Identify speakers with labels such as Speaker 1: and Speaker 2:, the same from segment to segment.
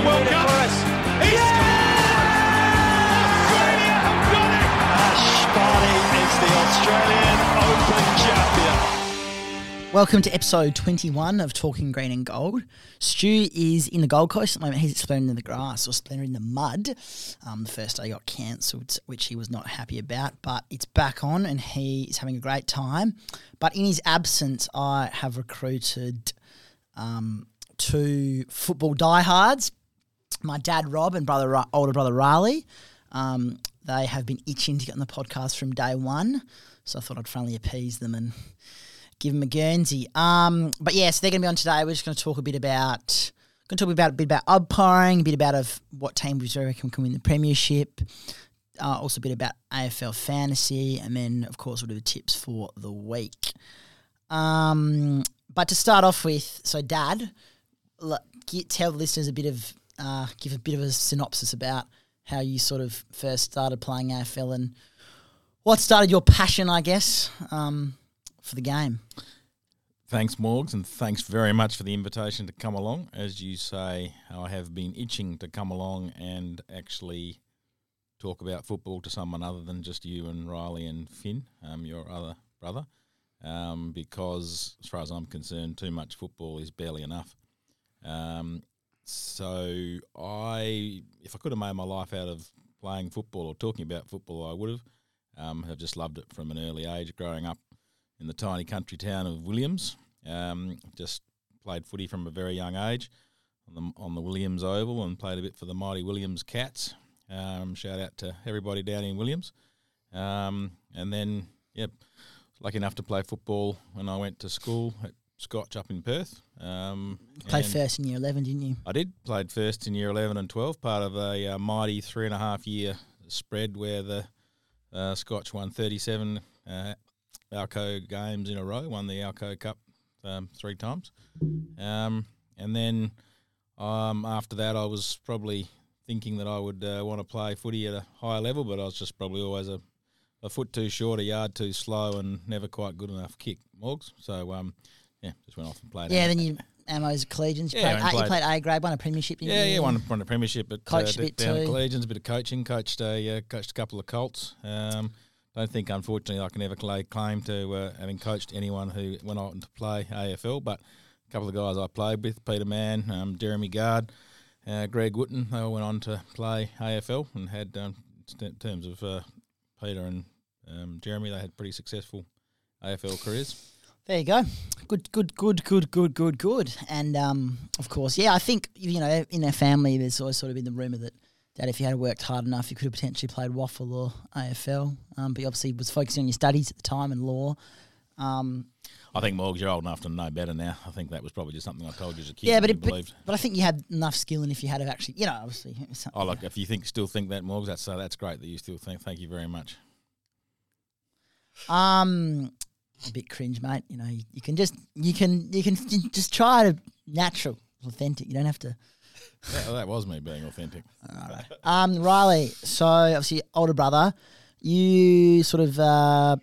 Speaker 1: the World Cup. Yeah! Australia have it! Ash Barty is the Australian Open champion.
Speaker 2: Welcome to episode 21 of Talking Green and Gold. Stu is in the Gold Coast at the moment. He's splintering in the grass or splintering in the mud. Um, the first day got cancelled, which he was not happy about, but it's back on and he is having a great time. But in his absence, I have recruited um, two football diehards my dad Rob and brother older brother Riley. Um, they have been itching to get on the podcast from day one, so I thought I'd finally appease them and give them a Guernsey. Um, but yeah, so they're going to be on today. We're just going to talk a bit about, going to talk about a bit about umpiring, a bit about of what team we reckon can win the premiership. Uh, also a bit about AFL fantasy, and then of course we'll do the tips for the week. Um, but to start off with, so Dad, l- get, tell the listeners a bit of, uh, give a bit of a synopsis about how you sort of first started playing AFL and what started your passion, I guess, um, for the game.
Speaker 3: Thanks, Morgs, and thanks very much for the invitation to come along. As you say, I have been itching to come along and actually talk about football to someone other than just you and Riley and Finn, um, your other brother, um, because as far as I'm concerned, too much football is barely enough. Um, so I, if I could have made my life out of playing football or talking about football, I would have. Um, have just loved it from an early age, growing up in the tiny country town of Williams. Um, just played footy from a very young age on the on the Williams Oval and played a bit for the mighty Williams Cats. Um, shout out to everybody down in Williams. Um, and then, yeah, lucky enough to play football when I went to school at Scotch up in Perth. Um,
Speaker 2: Played first in year 11, didn't you?
Speaker 3: I did. Played first in year 11 and 12, part of a uh, mighty three and a half year spread where the uh, Scotch won 37 uh, Alco games in a row, won the Alco Cup um, three times. Um, and then um, after that, I was probably thinking that I would uh, want to play footy at a higher level, but I was just probably always a, a foot too short, a yard too slow, and never quite good enough kick, Morgs. So, um, yeah, just went off and played.
Speaker 2: Yeah,
Speaker 3: out.
Speaker 2: then you Ammo's Collegians. You,
Speaker 3: Yeah,
Speaker 2: played, you
Speaker 3: played-
Speaker 2: A grade, won a premiership.
Speaker 3: Yeah,
Speaker 2: you?
Speaker 3: yeah, won, won a premiership at
Speaker 2: Coached a
Speaker 3: uh,
Speaker 2: bit
Speaker 3: down at
Speaker 2: too.
Speaker 3: Collegians, a bit of coaching, coached a uh, coached a couple of Colts. Um, don't think, unfortunately, I can ever lay claim to uh, having coached anyone who went on to play AFL, but a couple of guys I played with, Peter Mann, um, Jeremy Gard, uh, Greg Wooten, they all went on to play AFL and had, um, in terms of uh, Peter and um, Jeremy, they had pretty successful AFL careers.
Speaker 2: There you go. Good, good, good, good, good, good, good. And um, of course, yeah, I think you know in our family, there's always sort of been the rumor that that if you had worked hard enough, you could have potentially played WAFL or AFL. Um, but you obviously was focusing on your studies at the time and law. Um,
Speaker 3: I think Morgs, you're old enough to know better now. I think that was probably just something I told you as a kid.
Speaker 2: yeah, but, it, but
Speaker 3: believed.
Speaker 2: but I think you had enough skill, and if you had actually, you know, obviously, it was something-
Speaker 3: Oh, look, if you think still think that, Morgs, that's uh, that's great that you still think. Thank you very much.
Speaker 2: Um, a bit cringe, mate. You know, you, you can just you can you can just try to natural, authentic. You don't have to.
Speaker 3: Well, that was me being authentic.
Speaker 2: Um, Riley. So obviously, older brother. You sort of uh,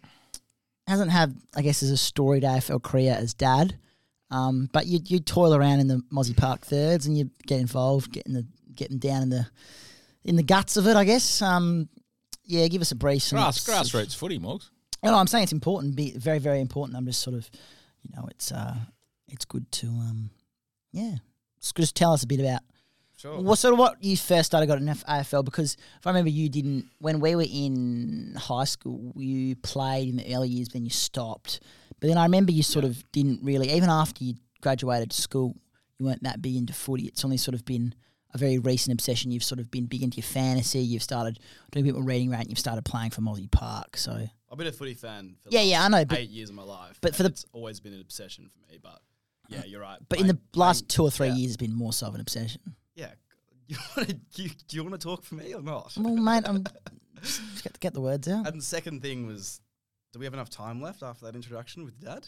Speaker 2: hasn't had, I guess, as a storied AFL career as dad. Um, but you you toil around in the Mozzie Park thirds and you get involved, getting the getting down in the in the guts of it. I guess. Um, yeah, give us a brief.
Speaker 3: Grass, grassroots footy, Morgs.
Speaker 2: No, I'm saying it's important, be very, very important. I'm just sort of, you know, it's uh, it's good to um, yeah, just, just tell us a bit about
Speaker 4: Sure.
Speaker 2: what sort of what you first started got in AFL because if I remember, you didn't when we were in high school. You played in the early years, then you stopped. But then I remember you sort of didn't really, even after you graduated school, you weren't that big into footy. It's only sort of been a very recent obsession. You've sort of been big into your fantasy. You've started doing a bit more reading around. You've started playing for Mozzie Park. So
Speaker 4: I've been a footy fan for
Speaker 2: Yeah,
Speaker 4: the
Speaker 2: yeah, I know, but-
Speaker 4: eight years of my life.
Speaker 2: but for
Speaker 4: and
Speaker 2: the-
Speaker 4: it's always been an obsession for me. But yeah, you're right.
Speaker 2: But in the
Speaker 4: Playing-
Speaker 2: last
Speaker 4: playing-
Speaker 2: two or three
Speaker 4: yeah.
Speaker 2: years, it's been more so of an obsession.
Speaker 4: Yeah. You want to? You, do you want to talk for me or not?
Speaker 2: Well, mate, I'm just get, get the words out.
Speaker 4: And the second thing was, do we have enough time left after that introduction with Dad?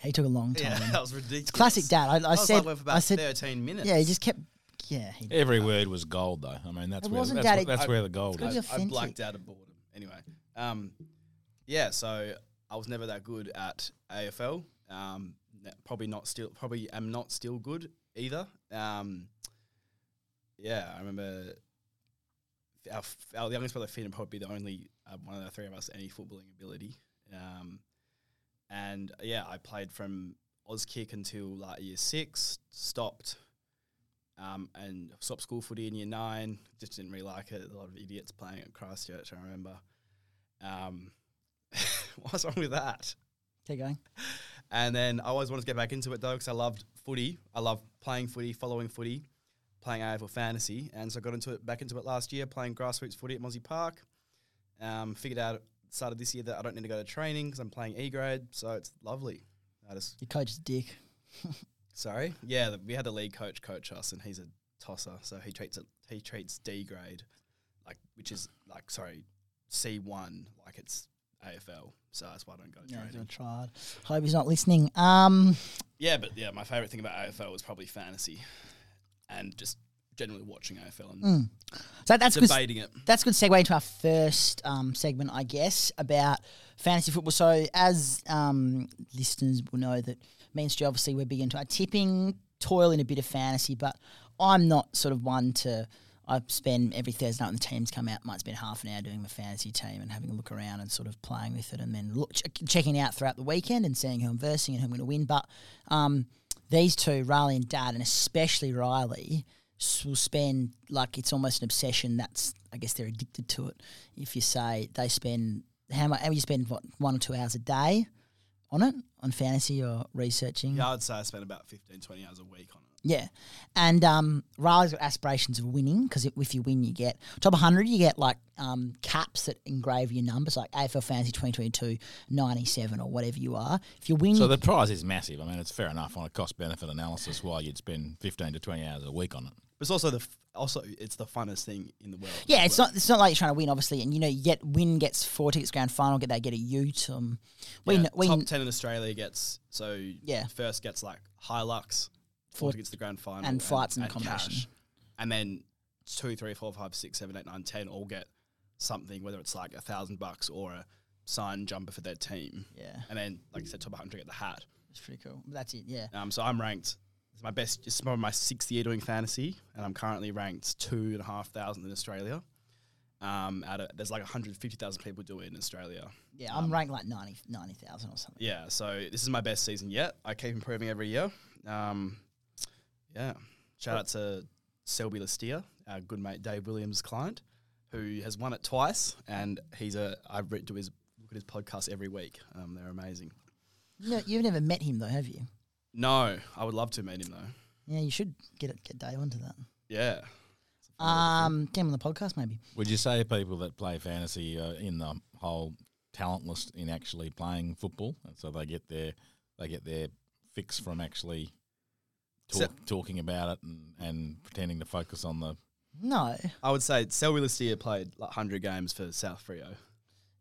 Speaker 2: He took a long time.
Speaker 4: Yeah, that was ridiculous.
Speaker 2: Classic dad. I, I,
Speaker 4: I, was
Speaker 2: said,
Speaker 4: like, went for about
Speaker 2: I said,
Speaker 4: thirteen minutes.
Speaker 2: yeah, he just kept, yeah. He,
Speaker 3: Every word was gold, though. I mean, that's
Speaker 2: It
Speaker 3: where
Speaker 2: wasn't
Speaker 3: that's,
Speaker 2: that
Speaker 3: wh- that's
Speaker 4: I-
Speaker 3: where the gold
Speaker 4: I,
Speaker 3: is.
Speaker 4: I
Speaker 2: authentic.
Speaker 4: blacked out of boredom. Anyway, um, yeah. So I was never that good at AFL. Um, probably not still. Probably am not still good either. Um, yeah, I remember our, our youngest brother Finn would probably be the only uh, one of the three of us any footballing ability. Um, and and yeah, I played from Auskick until like year six. Stopped, um, and stopped school footy in year nine. Just didn't really like it. A lot of idiots playing at Christ Church. I remember. Um, what's wrong with that?
Speaker 2: Keep going.
Speaker 4: And then I always wanted to get back into it though because I loved footy. I love playing footy, following footy, playing AFL fantasy, and so I got into it back into it last year, playing grassroots footy at Mozzie Park. Um, figured out started this year that I don't need to go to training because I'm playing E grade, so it's lovely. I just
Speaker 2: Your coach is dick.
Speaker 4: sorry, yeah, the, we had the league coach coach us, and he's a tosser, so he treats it he treats D grade like which is like sorry C one like it's AFL, so that's why I don't go to
Speaker 2: Yeah,
Speaker 4: training.
Speaker 2: I tried. Hope he's not listening. Um,
Speaker 4: Yeah, but yeah, my favorite thing about AFL was probably fantasy, and just generally watching AFL and
Speaker 2: mm. So that's good.
Speaker 4: debating it.
Speaker 2: That's a good segue into our first um, segment, I guess, about fantasy football. So, as um, listeners will know, that me and Stu obviously we're big into our tipping, toil in a bit of fantasy, but I'm not sort of one to. I spend every Thursday night when the teams come out, might spend half an hour doing my fantasy team and having a look around and sort of playing with it, and then look, ch- checking out throughout the weekend and seeing who I'm versing and who I'm going to win. But um, these two, Riley and Dad, and especially Riley, will spend like it's almost an obsession. That's I guess they're addicted to it. If you say they spend how much, how you spend what one or two hours a day on it on fantasy or researching.
Speaker 4: Yeah, I'd say I spend about 15, 20 hours a week on it.
Speaker 2: Yeah, and um, Riley's got aspirations of winning because if you win, you get top 100. You get like um, caps that engrave your numbers, like AFL Fantasy 2022 97 or whatever you are. If you win,
Speaker 3: So the prize is massive. I mean, it's fair enough on a cost benefit analysis why you'd spend 15 to 20 hours a week on it.
Speaker 4: But it's also the f- also it's the funnest thing in the world.
Speaker 2: Yeah, it's
Speaker 4: well.
Speaker 2: not. It's not like you're trying to win, obviously. And you know, you get win gets four tickets grand final. Get they get a Ute. Um, we
Speaker 4: Yeah,
Speaker 2: kn- we
Speaker 4: top
Speaker 2: kn-
Speaker 4: ten in Australia gets so
Speaker 2: Yeah.
Speaker 4: first gets like Hilux,
Speaker 2: Four-
Speaker 4: tickets to the grand final,
Speaker 2: and flights and
Speaker 4: cash.
Speaker 2: accommodation.
Speaker 4: and then two, three, four, five, six, seven, eight, nine, ten all get something, whether it's like a thousand bucks or a signed jumper for their team,
Speaker 2: yeah,
Speaker 4: and then like I said, top 100 get the hat.
Speaker 2: it's pretty cool. That's it. Yeah,
Speaker 4: Um, so I'm ranked. It's my best. It's probably my sixth year doing fantasy, and I'm currently ranked two and a half thousand in Australia. Um, out of there's like 150,000 people do it in Australia.
Speaker 2: yeah. I'm
Speaker 4: Um,
Speaker 2: ranked like 90 90,000 or something.
Speaker 4: Yeah, so this is my best season yet. I keep improving every year. Um, yeah, shout out to Selby Lastia, our good mate Dave Williams' client, who has won it twice, and he's a I've written to his look at his podcast every week. Um, they're amazing.
Speaker 2: You know, you've never met him though, have you?
Speaker 4: No, I would love to meet him though.
Speaker 2: Yeah, you should get it, get Dave onto that.
Speaker 4: Yeah.
Speaker 2: Um, get him on the podcast maybe.
Speaker 3: Would you say people that play fantasy are in the whole talentless in actually playing football, and so they get their they get their fix from actually
Speaker 4: So-
Speaker 3: talking about it and, and pretending to focus on the
Speaker 2: No,
Speaker 4: I would say Selby Lastia played like 100 games for South Freo.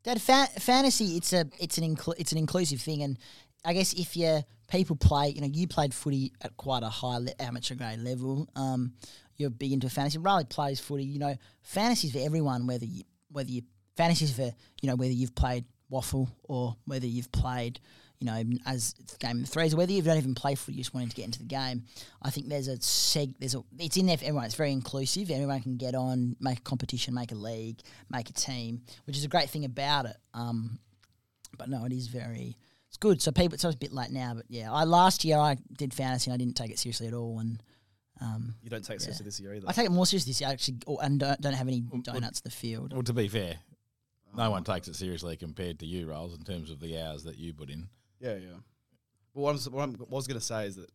Speaker 2: Dad, fa- fantasy it's a it's an inclu- it's an inclusive thing, and I guess if you people play, you know, you played footy at quite a high le- amateur grade level. Um, you're big into fantasy. Riley plays footy. You know, fantasy's for everyone. Whether you whether you fantasy's for you know whether you've played WAFL or whether you've played you know as game of threes whether you don't even play footy, you just wanting to get into the game. I think there's a seg there's a it's in there for everyone. It's very inclusive. Everyone can get on, make a competition, make a league, make a team, which is a great thing about it. Um, but no, it is very it's good. So people, it's a bit late now, but yeah, I last year I did fantasy and I didn't take it seriously at all, and um,
Speaker 4: You don't take it seriously this year either.
Speaker 2: I take it more seriously this year actually, or, and don't, don't have any donuts in the field.
Speaker 3: Well, to be fair, no one takes it seriously compared to you, Rolls, in terms of the hours that you put in.
Speaker 4: Yeah, yeah. But what I was, what I'm- what I was going to say is that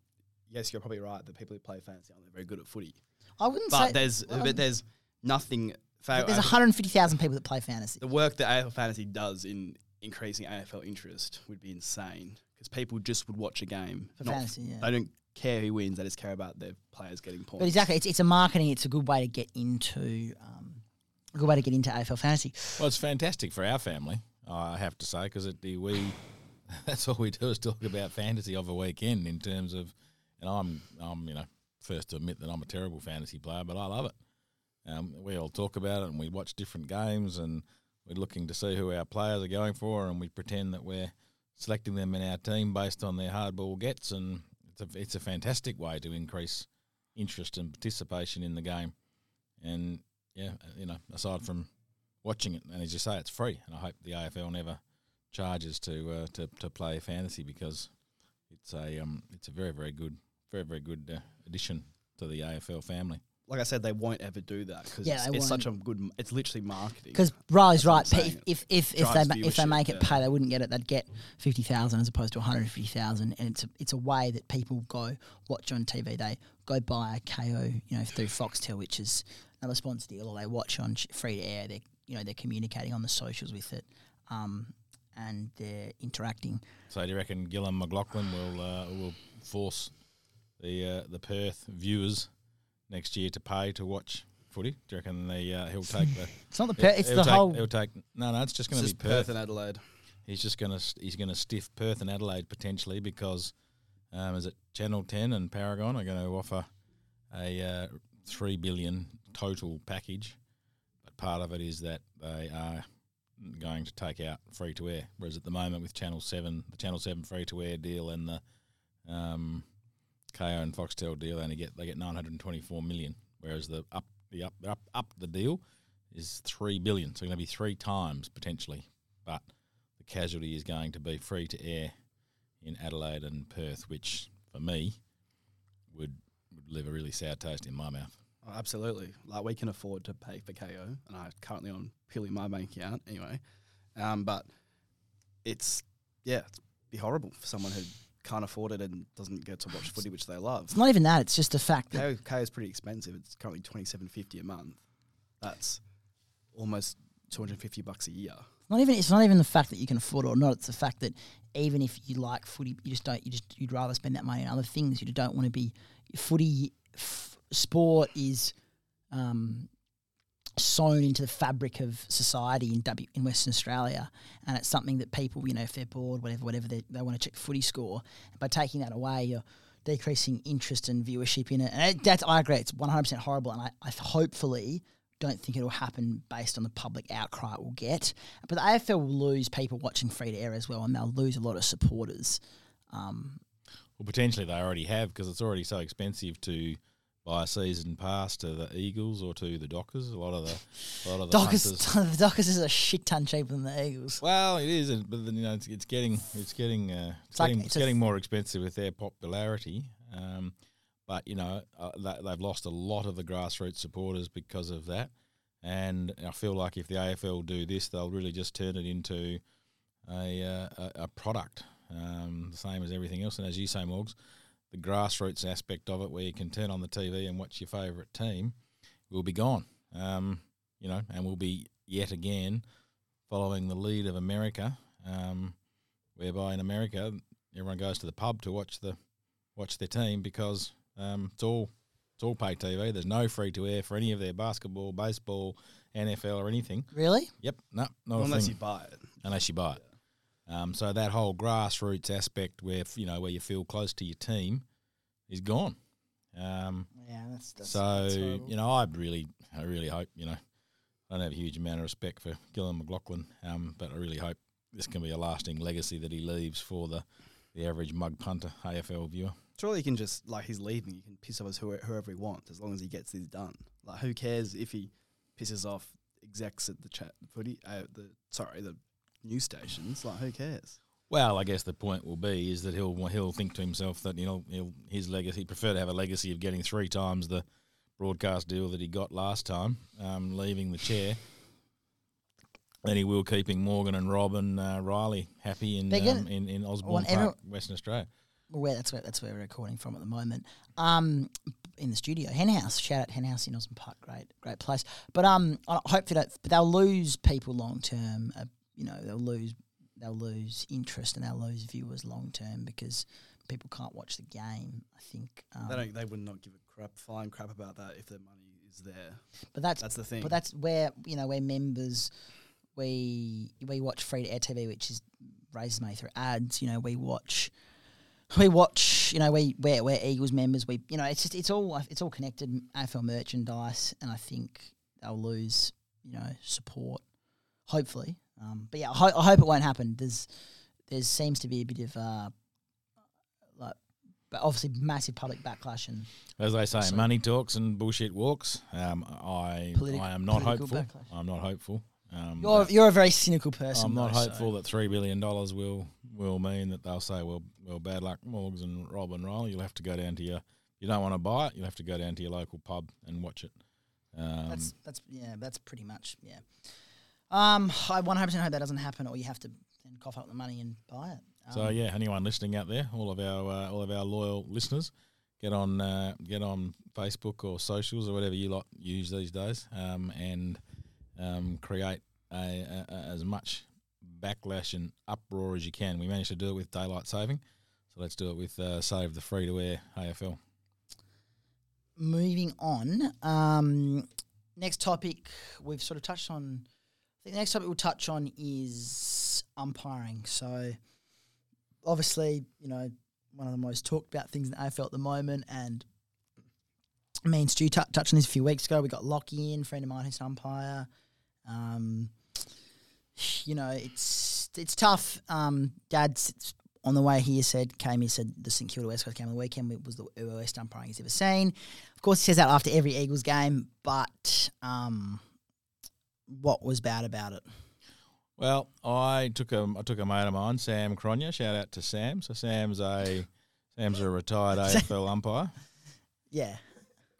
Speaker 4: yes, you're probably right. The people who play fantasy aren't very good at footy.
Speaker 2: I wouldn't
Speaker 4: But
Speaker 2: say
Speaker 4: there's
Speaker 2: well,
Speaker 4: but there's nothing. Fa-
Speaker 2: there's 150,000 people that play fantasy.
Speaker 4: the work that AFL fantasy does in increasing AFL interest would be insane because people just would watch a game
Speaker 2: For
Speaker 4: not-
Speaker 2: fantasy, yeah.
Speaker 4: They don't care who wins; they just care about their players getting points.
Speaker 2: But exactly, it's, it's a marketing. It's a good way to get into um, a good way to get into AFL fantasy.
Speaker 3: Well, it's fantastic for our family, I have to say, because we that's all we do is talk about fantasy of a weekend in terms of, and I'm I'm you know first to admit that I'm a terrible fantasy player, but I love it. Um, we all talk about it and we watch different games and we're looking to see who our players are going for and we pretend that we're selecting them in our team based on their hardball gets and it's a it's a fantastic way to increase interest and participation in the game. And yeah, you know, aside from watching it, and as you say, it's free. And I hope the AFL never charges to uh, to to play fantasy because it's a um it's a very very good very very good uh, addition to the AFL family.
Speaker 4: Like I said, they won't ever do that because
Speaker 2: Yeah,
Speaker 4: it's,
Speaker 2: they
Speaker 4: it's such a good. It's literally marketing.
Speaker 2: Because Riley's
Speaker 4: That's what
Speaker 2: right.
Speaker 4: I'm saying.
Speaker 2: If if if, if they
Speaker 4: Drives
Speaker 2: ma- if they
Speaker 4: viewership,
Speaker 2: make it
Speaker 4: yeah.
Speaker 2: pay, they wouldn't get it. They'd get fifty thousand as opposed to one hundred fifty thousand, and it's a, it's a way that people go watch on TV. They go buy a Kayo, you know, through Foxtel, which is another sponsor deal, or they watch on sh- free to air. They you know they're communicating on the socials with it, um, and they're interacting.
Speaker 3: So do you reckon Gillon McLachlan will uh, will force the uh, the Perth viewers next year to pay to watch footy? Do you reckon the uh, he'll take the
Speaker 2: It's not the Perth. it's the
Speaker 3: take,
Speaker 2: whole.
Speaker 3: he'll take no no it's just going to be
Speaker 4: Perth
Speaker 3: Perth.
Speaker 4: and Adelaide.
Speaker 3: He's just going to he's going to stiff Perth and Adelaide potentially because um, is it Channel Ten and Paramount are going to offer a uh, three billion total package, but part of it is that they are going to take out free to air. Whereas at the moment with Channel Seven, the Channel Seven free to air deal and the um, Kayo and Foxtel deal, they only get they get nine hundred and twenty four million. Whereas the up the up up up the deal is three billion. So going to be three times potentially, but the casualty is going to be free to air in Adelaide and Perth, which for me would would leave a really sour taste in my mouth.
Speaker 4: Oh, absolutely. Like we can afford to pay for Kayo, and I'm currently on purely my bank account anyway. Um, but it's yeah, it's be horrible for someone who can't afford it and doesn't get to watch footy, which they love.
Speaker 2: It's not even that. It's just the fact that
Speaker 4: Kayo, Kayo is pretty expensive. It's currently twenty seven fifty a month. That's almost two hundred fifty bucks a year.
Speaker 2: not even it's not even the fact that you can afford it or not. It's the fact that even if you like footy, you just don't. You just you'd rather spend that money on other things. You don't want to be footy. F- sport is um, sewn into the fabric of society in W in Western Australia, and it's something that people, you know, if they're bored, whatever, whatever, they, they want to check footy score. By taking that away, you're decreasing interest and viewership in it, and it, that's I agree. It's one hundred percent horrible, and I, I hopefully don't think it'll happen based on the public outcry it will get. But the AFL will lose people watching free to air as well, and they'll lose a lot of supporters. Um,
Speaker 3: Well, potentially they already have because it's already so expensive to buy a season pass to the Eagles or to the Dockers. A lot of the, a lot of the
Speaker 2: Dockers, the Dockers is a shit ton cheaper than the Eagles.
Speaker 3: Well, it is, but then, you know, it's, it's getting, it's getting, uh, it's,
Speaker 2: It's
Speaker 3: getting,
Speaker 2: it's
Speaker 3: it's getting more expensive with their popularity. Um, but you know, uh, they, they've lost a lot of the grassroots supporters because of that. And I feel like if the AFL do this, they'll really just turn it into a uh, a, a product, um, the same as everything else. And as you say, Morgs, the grassroots aspect of it, where you can turn on the TV and watch your favourite team, will be gone. Um, you know, and we'll be yet again following the lead of America, um, whereby in America everyone goes to the pub to watch the watch their team because um, it's all it's all pay TV. There's no free to air for any of their basketball, baseball, NFL, or anything.
Speaker 2: Really?
Speaker 3: Yep, no, not a
Speaker 4: Unless
Speaker 3: thing
Speaker 4: you buy it.
Speaker 3: unless you buy it. Um, so that whole grassroots aspect, where you know where you feel close to your team, is gone. Um,
Speaker 2: Yeah, that's, that's
Speaker 3: so you know, I really, I really hope you know, I don't have a huge amount of respect for Gillon McLachlan, um, but I really hope this can be a lasting legacy that he leaves for the the average mug punter AFL viewer.
Speaker 4: Surely he can just like he's leaving. He can piss off as whoever he wants as long as he gets this done. Like who cares if he pisses off execs at the chat footy, uh, the sorry the news stations. Like who cares?
Speaker 3: Well, I guess the point will be is that he'll he'll think to himself that you know he'll, his legacy he'd prefer to have a legacy of getting three times the broadcast deal that he got last time, um, leaving the chair, than he will keeping Morgan and Rob and uh, Riley happy in um, in, in Osborne
Speaker 2: want every-
Speaker 3: Park, Western Australia.
Speaker 2: where that's where that's where we're recording from at the moment. Um, in the studio, Henhouse. Shout out Henhouse in Osborne Park. Great, great place. But um, I hope that but they'll lose people long term. Uh, you know, they'll lose they'll lose interest and they'll lose viewers long term because people can't watch the game. I think. Um,
Speaker 4: they don't. They would not give a crap, flying crap about that if their money is there.
Speaker 2: but that's
Speaker 4: That's the thing.
Speaker 2: But that's where you know we're members. We we watch free to air TV, which is raises money through ads. You know, we watch. We watch, you know, we we're, we're Eagles members. We, you know, it's just it's all it's all connected. AFL merchandise, and I think they'll lose, you know, support. Hopefully, um, but yeah, I, ho- I hope it won't happen. There's there seems to be a bit of uh, like, but obviously massive public backlash and
Speaker 3: As they say,
Speaker 2: So-
Speaker 3: money talks and bullshit walks. Um, I
Speaker 2: Politi-
Speaker 3: I am not hopeful.
Speaker 2: backlash.
Speaker 3: I'm not hopeful Um,
Speaker 2: You're you're a very cynical person.
Speaker 3: I'm not
Speaker 2: though, so-
Speaker 3: hopeful that three billion dollars will will mean that they'll say, well, well, bad luck, Morgs and Rob and Riley. You'll have to go down to your. You don't want to buy it. You'll have to go down to your local pub and watch it. Um,
Speaker 2: That's that's yeah, that's pretty much yeah. Um, I 100 percent hope that doesn't happen, or you have to then cough up the money and buy it. Um,
Speaker 3: So yeah, anyone listening out there, all of our uh, all of our loyal listeners, get on uh, get on Facebook or socials or whatever you lot use these days, um, and um, create a, a, a, as much backlash and uproar as you can. We managed to do it with daylight saving, so let's do it with uh, save the free to air AFL.
Speaker 2: moving on. Um, next topic we've sort of touched on. Think the next topic we'll touch on is umpiring. So, obviously, you know, one of the most talked about things in the AFL at the moment, and me and Stu t- touched on this a few weeks ago. We got Lockie in, friend of mine who's an umpire. Um, you know, it's it's tough. Um, Dad's on the way here said came here said the St Kilda West Coast game on the weekend it was the worst umpiring he's ever seen. Of course, he says that after every Eagles game, but um, what was bad about it?
Speaker 3: Well, I took a I took a mate of mine, Sam Cronje. Shout out to Sam. So Sam's a Sam's a retired AFL umpire.
Speaker 2: Yeah,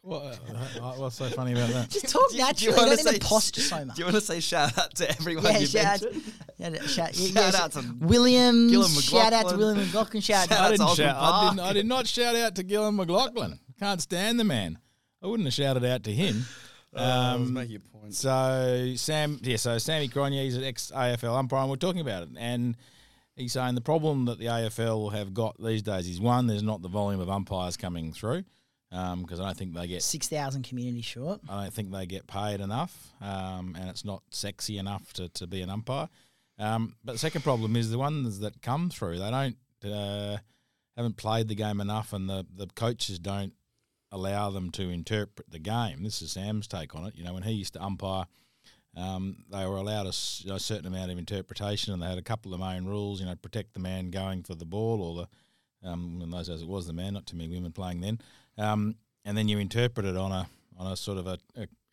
Speaker 3: What, uh, what's so funny about that?
Speaker 2: just talk
Speaker 4: Do you- do you
Speaker 2: naturally.
Speaker 4: wanna
Speaker 2: don't need to posture so much.
Speaker 4: Do you want to say shout out to everyone
Speaker 2: Yeah,
Speaker 4: you
Speaker 2: shout,
Speaker 4: mentioned?
Speaker 2: yeah, shout,
Speaker 4: Shout
Speaker 2: yeah,
Speaker 4: out to
Speaker 2: William. Shout out to William McLachlan. Shout,
Speaker 4: Shout
Speaker 3: I
Speaker 4: out to
Speaker 3: didn't,
Speaker 4: Osborne
Speaker 3: shout, I, didn't, I did not shout out to Gillon McLachlan. Can't stand the man. I wouldn't have shouted out to him.
Speaker 4: Oh, I was
Speaker 3: Um,
Speaker 4: making a point.
Speaker 3: So Sam, yeah, so Sammy Cronje, is an ex AFL umpire, and we're talking about it, and he's saying the problem that the AFL have got these days is one, there's not the volume of umpires coming through, because I don't think they get,
Speaker 2: six thousand community short.
Speaker 3: I don't think they get paid enough, um, and it's not sexy enough to, to be an umpire. Um, but the second problem is the ones that come through, they don't uh, haven't played the game enough, and the the coaches don't allow them to interpret the game. This is Sam's take on it. You know, when he used to umpire, um, they were allowed a certain amount of interpretation, and they had a couple of main rules. You know, protect the man going for the ball, or the um, in those days it was the man, not too many women playing then. Um, and then you interpret it on a on a sort of a,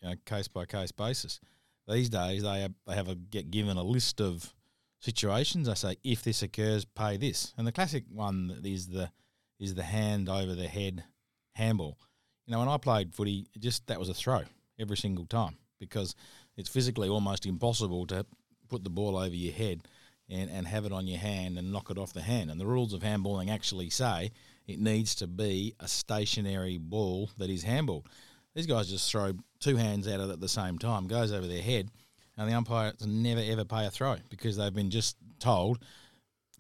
Speaker 3: a case by case basis. These days they have, they have a get given a list of situations. They say if this occurs, pay this. And the classic one is the is the hand over the head handball. You know, when I played footy, just that was a throw every single time because it's physically almost impossible to put the ball over your head and, and have it on your hand and knock it off the hand. And the rules of handballing actually say it needs to be a stationary ball that is handballed. These guys just throw two hands at it at the same time, goes over their head, and the umpires never ever pay a throw because they've been just told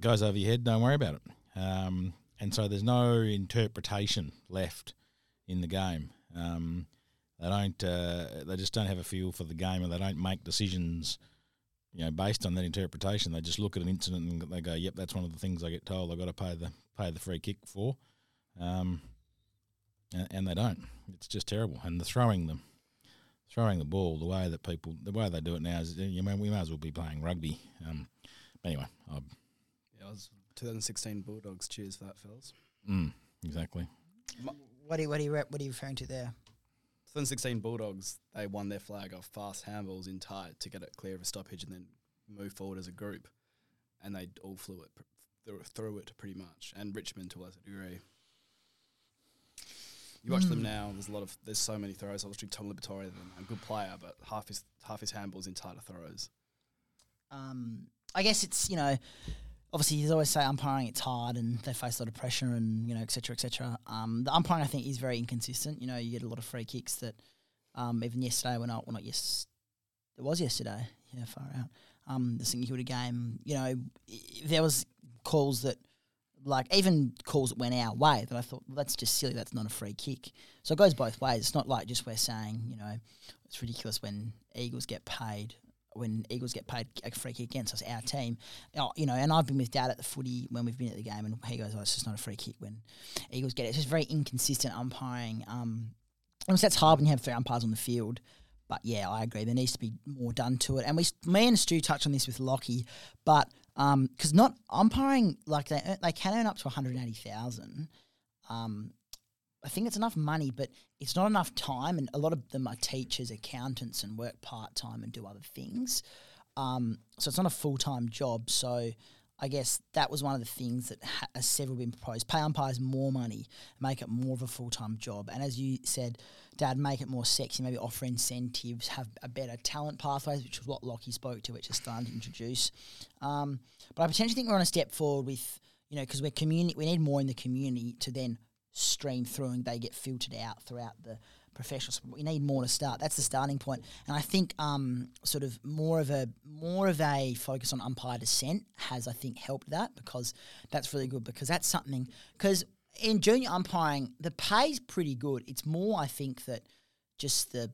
Speaker 3: goes over your head, don't worry about it. Um, and so there's no interpretation left in the game. Um, they don't. Uh, they just don't have a feel for the game, and they don't make decisions. You know, based on that interpretation, they just look at an incident and they go, "Yep, that's one of the things I get told. I've got to pay the pay the free kick for," um, and, and they don't. It's just terrible. And the throwing them, throwing the ball, the way that people, the way they do it now is, you know, we may as well be playing rugby. Um, anyway, I,
Speaker 4: Yeah, I was 2016 Bulldogs. Cheers for that, fellas.
Speaker 3: mm, exactly.
Speaker 2: What are you, what are you, what are you referring to there?
Speaker 4: 16 Bulldogs, they won their flag off fast handballs in tight to get it clear of a stoppage and then move forward as a group. And they all flew it through, it pretty much. And Richmond to a lesser degree. You watch them
Speaker 2: Mm.
Speaker 4: now. There's a lot of there's so many throws. Obviously, Tom Liberatore, a good player, but half his half his handballs in tighter throws.
Speaker 2: um, I guess it's you know, obviously you always say umpiring it's hard and they face a lot of pressure and you know et cetera, et cetera. Um, the umpiring I think is very inconsistent. You know, you get a lot of free kicks that um, even yesterday when I well not yes, it was yesterday. Yeah, far out. Um, the St Kilda game. You know, there was calls that. Like even calls that went our way that I thought well, that's just silly. That's not a free kick. So it goes both ways. It's not like just we're saying you know it's ridiculous when Eagles get paid when Eagles get paid a free kick against us, our team. Oh, You know, and I've been with Dad at the footy when we've been at the game, and he goes, "Oh, it's just not a free kick when Eagles get it." It's just very inconsistent umpiring. Um, and that's hard when you have three umpires on the field. But yeah, I agree. There needs to be more done to it. And we, me and Stu touched on this with Lockie, but because not umpiring, like they they can earn up to one hundred eighty thousand. Um, I think it's enough money, but it's not enough time. And a lot of them are teachers, accountants, and work part time and do other things. Um, so it's not a full time job. So I guess that was one of the things that ha- has several been proposed. Pay umpires more money, make it more of a full time job. And as you said, Dad, make it more sexy, maybe offer incentives, have a better talent pathways, which is what Lockie spoke to, which is starting to introduce. Um, but I potentially think we're on a step forward with, you know, because we're community, we need more in the community to then stream through and they get filtered out throughout the professional sport. We need more to start. That's the starting point. And I think um, sort of more of a more of a focus on umpire dissent has I think helped that because that's really good because that's something because in junior umpiring the pay's pretty good. It's more I think that just the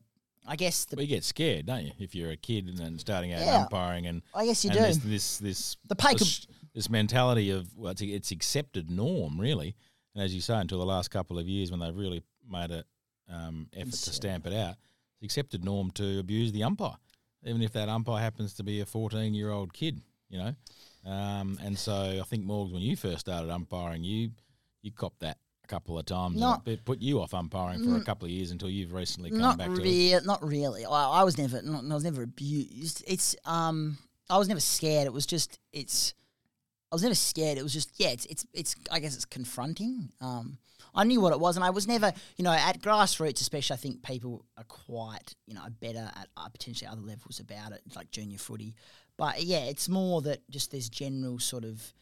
Speaker 2: I guess the
Speaker 3: Well, you get scared, don't you, if you're a kid and then starting out
Speaker 2: Yeah.
Speaker 3: umpiring and
Speaker 2: I guess you do.
Speaker 3: This, this this
Speaker 2: The pay could-
Speaker 3: this, this mentality of well, it's, it's accepted norm really, and as you say, until the last couple of years when they've really made an um, effort to
Speaker 2: It's, uh,
Speaker 3: stamp it out, it's accepted norm to abuse the umpire, even if that umpire happens to be a 14 year old kid, you know. Um, and so I think Morgs, when you first started umpiring, you you copped that a couple of times.
Speaker 2: Not-
Speaker 3: it put you off umpiring for a couple of years until you've recently come
Speaker 2: not
Speaker 3: back to it.
Speaker 2: really, not really. I, I was never, not, I was never abused. It's, um, I was never scared. It was just, it's, I was never scared. It was just, yeah, it's, it's, it's. I guess it's confronting. Um, I knew what it was, and I was never, you know, at grassroots, especially. I think people are quite, you know, better at uh, potentially other levels about it, like junior footy. But yeah, it's more that just there's general sort of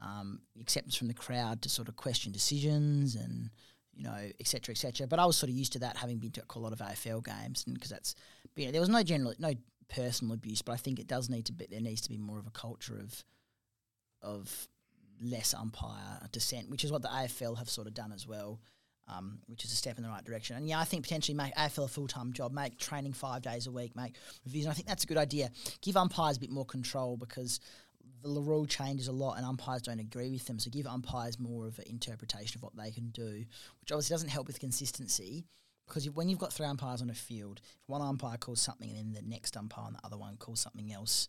Speaker 2: um, acceptance from the crowd to sort of question decisions and you know, et cetera, et cetera. But I was sort of used to that, having been to a lot of AFL games, and because that's, you know, there was no general, no personal abuse, but I think it does need to be. There needs to be more of a culture of, of less umpire dissent, which is what the AFL have sort of done as well. Um, which is a step in the right direction. And yeah, I think potentially make AFL a full time job, make training five days a week, make reviews. And I think that's a good idea. Give umpires a bit more control because the rule changes a lot and umpires don't agree with them. So give umpires more of an interpretation of what they can do, which obviously doesn't help with consistency. Because when you've got three umpires on a field, if one umpire calls something and then the next umpire and the other one calls something else,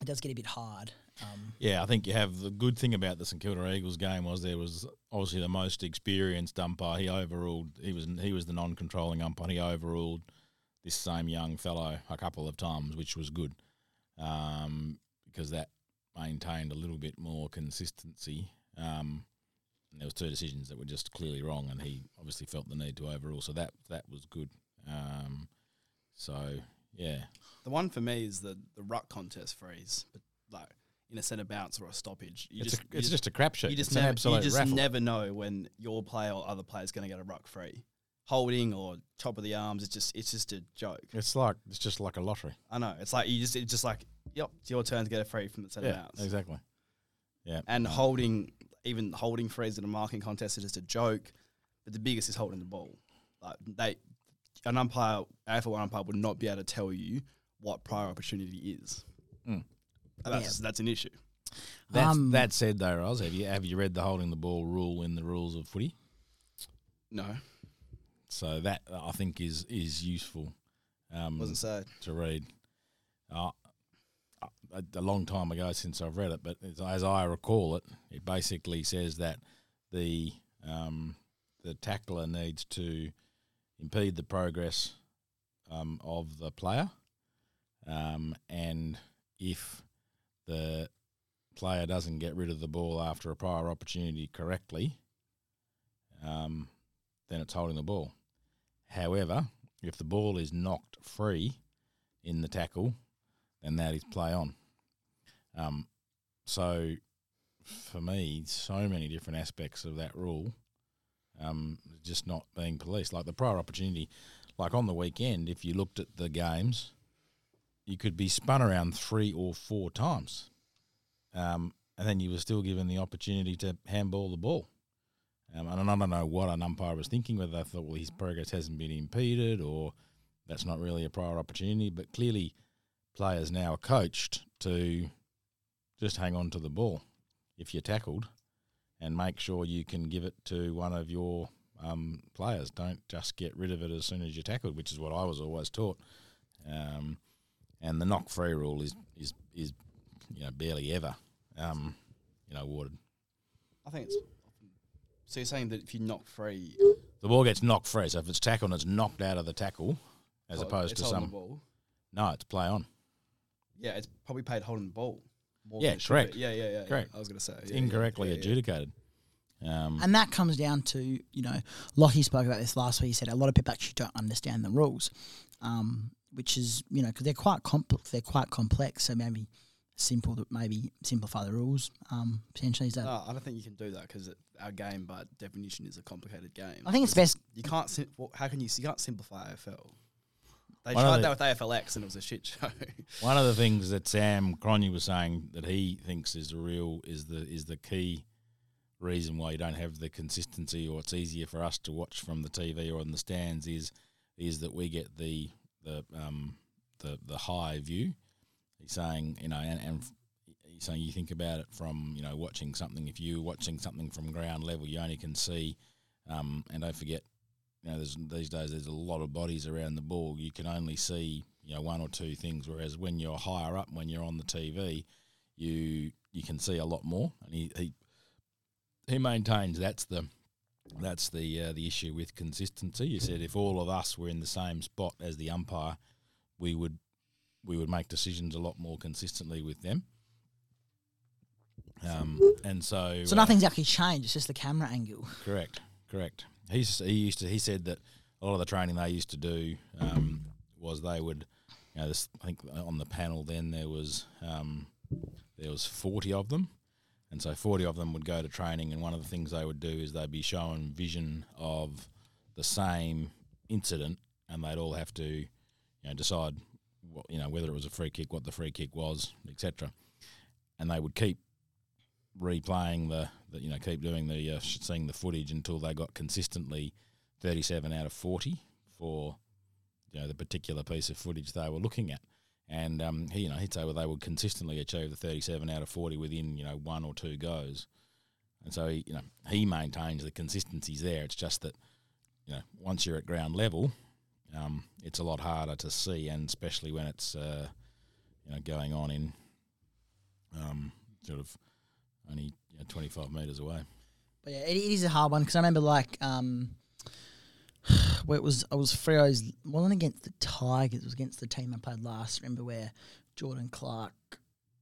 Speaker 2: it does get a bit hard. Um,
Speaker 3: Yeah, I think you have the good thing about the St Kilda Eagles game was there was obviously the most experienced umpire. He overruled. He was he was the non-controlling umpire. He overruled this same young fellow a couple of times, which was good um, because that maintained a little bit more consistency. Um, and there was two decisions that were just clearly wrong, and he obviously felt the need to overrule. So that that was good. Um, so yeah,
Speaker 4: The one for me is the the ruck contest freeze, but like in a centre bounce or a stoppage. You
Speaker 3: it's
Speaker 4: just,
Speaker 3: a, it's just a crapshoot.
Speaker 4: you just
Speaker 3: it's
Speaker 4: never, you just
Speaker 3: raffle.
Speaker 4: never know when your player or other player is going to get a ruck free, holding or top of the arms. It's just it's just a joke.
Speaker 3: It's like it's just like a lottery.
Speaker 4: I know. It's like you just it's just like yep, it's your turn to get a free from the centre
Speaker 3: Yeah,
Speaker 4: bounce.
Speaker 3: exactly. Yeah,
Speaker 4: And holding even holding frees in a marking contest is just a joke. But the biggest is holding the ball. Like they an umpire, AFL umpire would not be able to tell you what prior opportunity is.
Speaker 3: Mm.
Speaker 4: And That's that's an issue.
Speaker 3: That's,
Speaker 2: Um,
Speaker 3: that said, though, Roz, have you have you read the holding the ball rule in the rules of footy?
Speaker 4: No,
Speaker 3: So that I think is is useful um,
Speaker 4: wasn't so.
Speaker 3: to read. Uh, a, a long time ago since I've read it, but as, as I recall it, it basically says that the um, the tackler needs to impede the progress um, of the player, um, and if the player doesn't get rid of the ball after a prior opportunity correctly, um, then it's holding the ball. However, if the ball is knocked free in the tackle, then that is play on. Um, so, for me, so many different aspects of that rule um, just not being policed. Like the prior opportunity, like on the weekend, if you looked at the games, you could be spun around three or four times, um, and then you were still given the opportunity to handball the ball. Um, and I don't know what an umpire was thinking, whether they thought, well, his progress hasn't been impeded or that's not really a prior opportunity. But clearly, players now are coached to just hang on to the ball if you're tackled and make sure you can give it to one of your um, players. Don't just get rid of it as soon as you're tackled, which is what I was always taught. Um, and the knock free rule is, is, is you know, barely ever, um, you know, awarded.
Speaker 4: I think it's So you're saying that if you knock free,
Speaker 3: The ball gets knocked free. So if it's tackled and it's knocked out of the tackle, as
Speaker 4: oh,
Speaker 3: opposed
Speaker 4: it's
Speaker 3: to some.
Speaker 4: the ball.
Speaker 3: No, it's play on.
Speaker 4: Yeah, it's probably paid holding the ball. More
Speaker 3: Yeah,
Speaker 4: than
Speaker 3: correct.
Speaker 4: Yeah, yeah, yeah.
Speaker 3: Correct.
Speaker 4: Yeah. I was gonna say
Speaker 3: It's
Speaker 4: yeah, yeah,
Speaker 3: incorrectly
Speaker 4: yeah, yeah.
Speaker 3: adjudicated. Um,
Speaker 2: And that comes down to, you know, Lockie spoke about this last week. He said a lot of people actually don't understand the rules, um, which is, you know, because they're quite complex. They're quite complex. So maybe simple, to maybe simplify the rules. Um, potentially, is that?
Speaker 4: No, I don't think you can do that because our game, by definition, is a complicated game.
Speaker 2: I think it's best.
Speaker 4: You can't. Sim- how can you? You can't simplify AFL. They
Speaker 3: One
Speaker 4: tried
Speaker 3: the-
Speaker 4: that with AFLX and it was a shit show.
Speaker 3: One of the things that Sam Cronje was saying that he thinks is the real is the is the key reason why you don't have the consistency or it's easier for us to watch from the TV or in the stands is is that we get the the um the the high view. He's saying you know and, and he's saying you think about it from you know watching something if you're watching something from ground level you only can see um and don't forget you know, there's, these days there's a lot of bodies around the ball. You can only see you know one or two things, whereas when you're higher up, when you're on the TV, you you can see a lot more. And he he, he maintains that's the that's the uh, the issue with consistency. You said if all of us were in the same spot as the umpire, we would we would make decisions a lot more consistently with them. Um, and so
Speaker 2: So
Speaker 3: uh,
Speaker 2: nothing's actually changed. It's just the camera angle.
Speaker 3: Correct, correct. He's he used to he said that a lot of the training they used to do um, was they would, you know, this, I think on the panel then there was um, there was forty of them, and so forty of them would go to training, and one of the things they would do is they'd be shown vision of the same incident, and they'd all have to, you know, decide, what, you know, whether it was a free kick, what the free kick was, etc. And they would keep replaying the, the you know keep doing the uh, seeing the footage until they got consistently 37 out of 40 for you know the particular piece of footage they were looking at and um, he you know he'd say well they would consistently achieve the 37 out of 40 within you know one or two goes and so he, you know he maintains the consistency's there it's just that you know once you're at ground level um, it's a lot harder to see and especially when it's uh, you know going on in um, sort of only you know, 25 metres away.
Speaker 2: But yeah, it, is a hard one because I remember like um, where it was I was Freo's wasn't against the Tigers, it was against the team I played last. Remember where Jordan Clark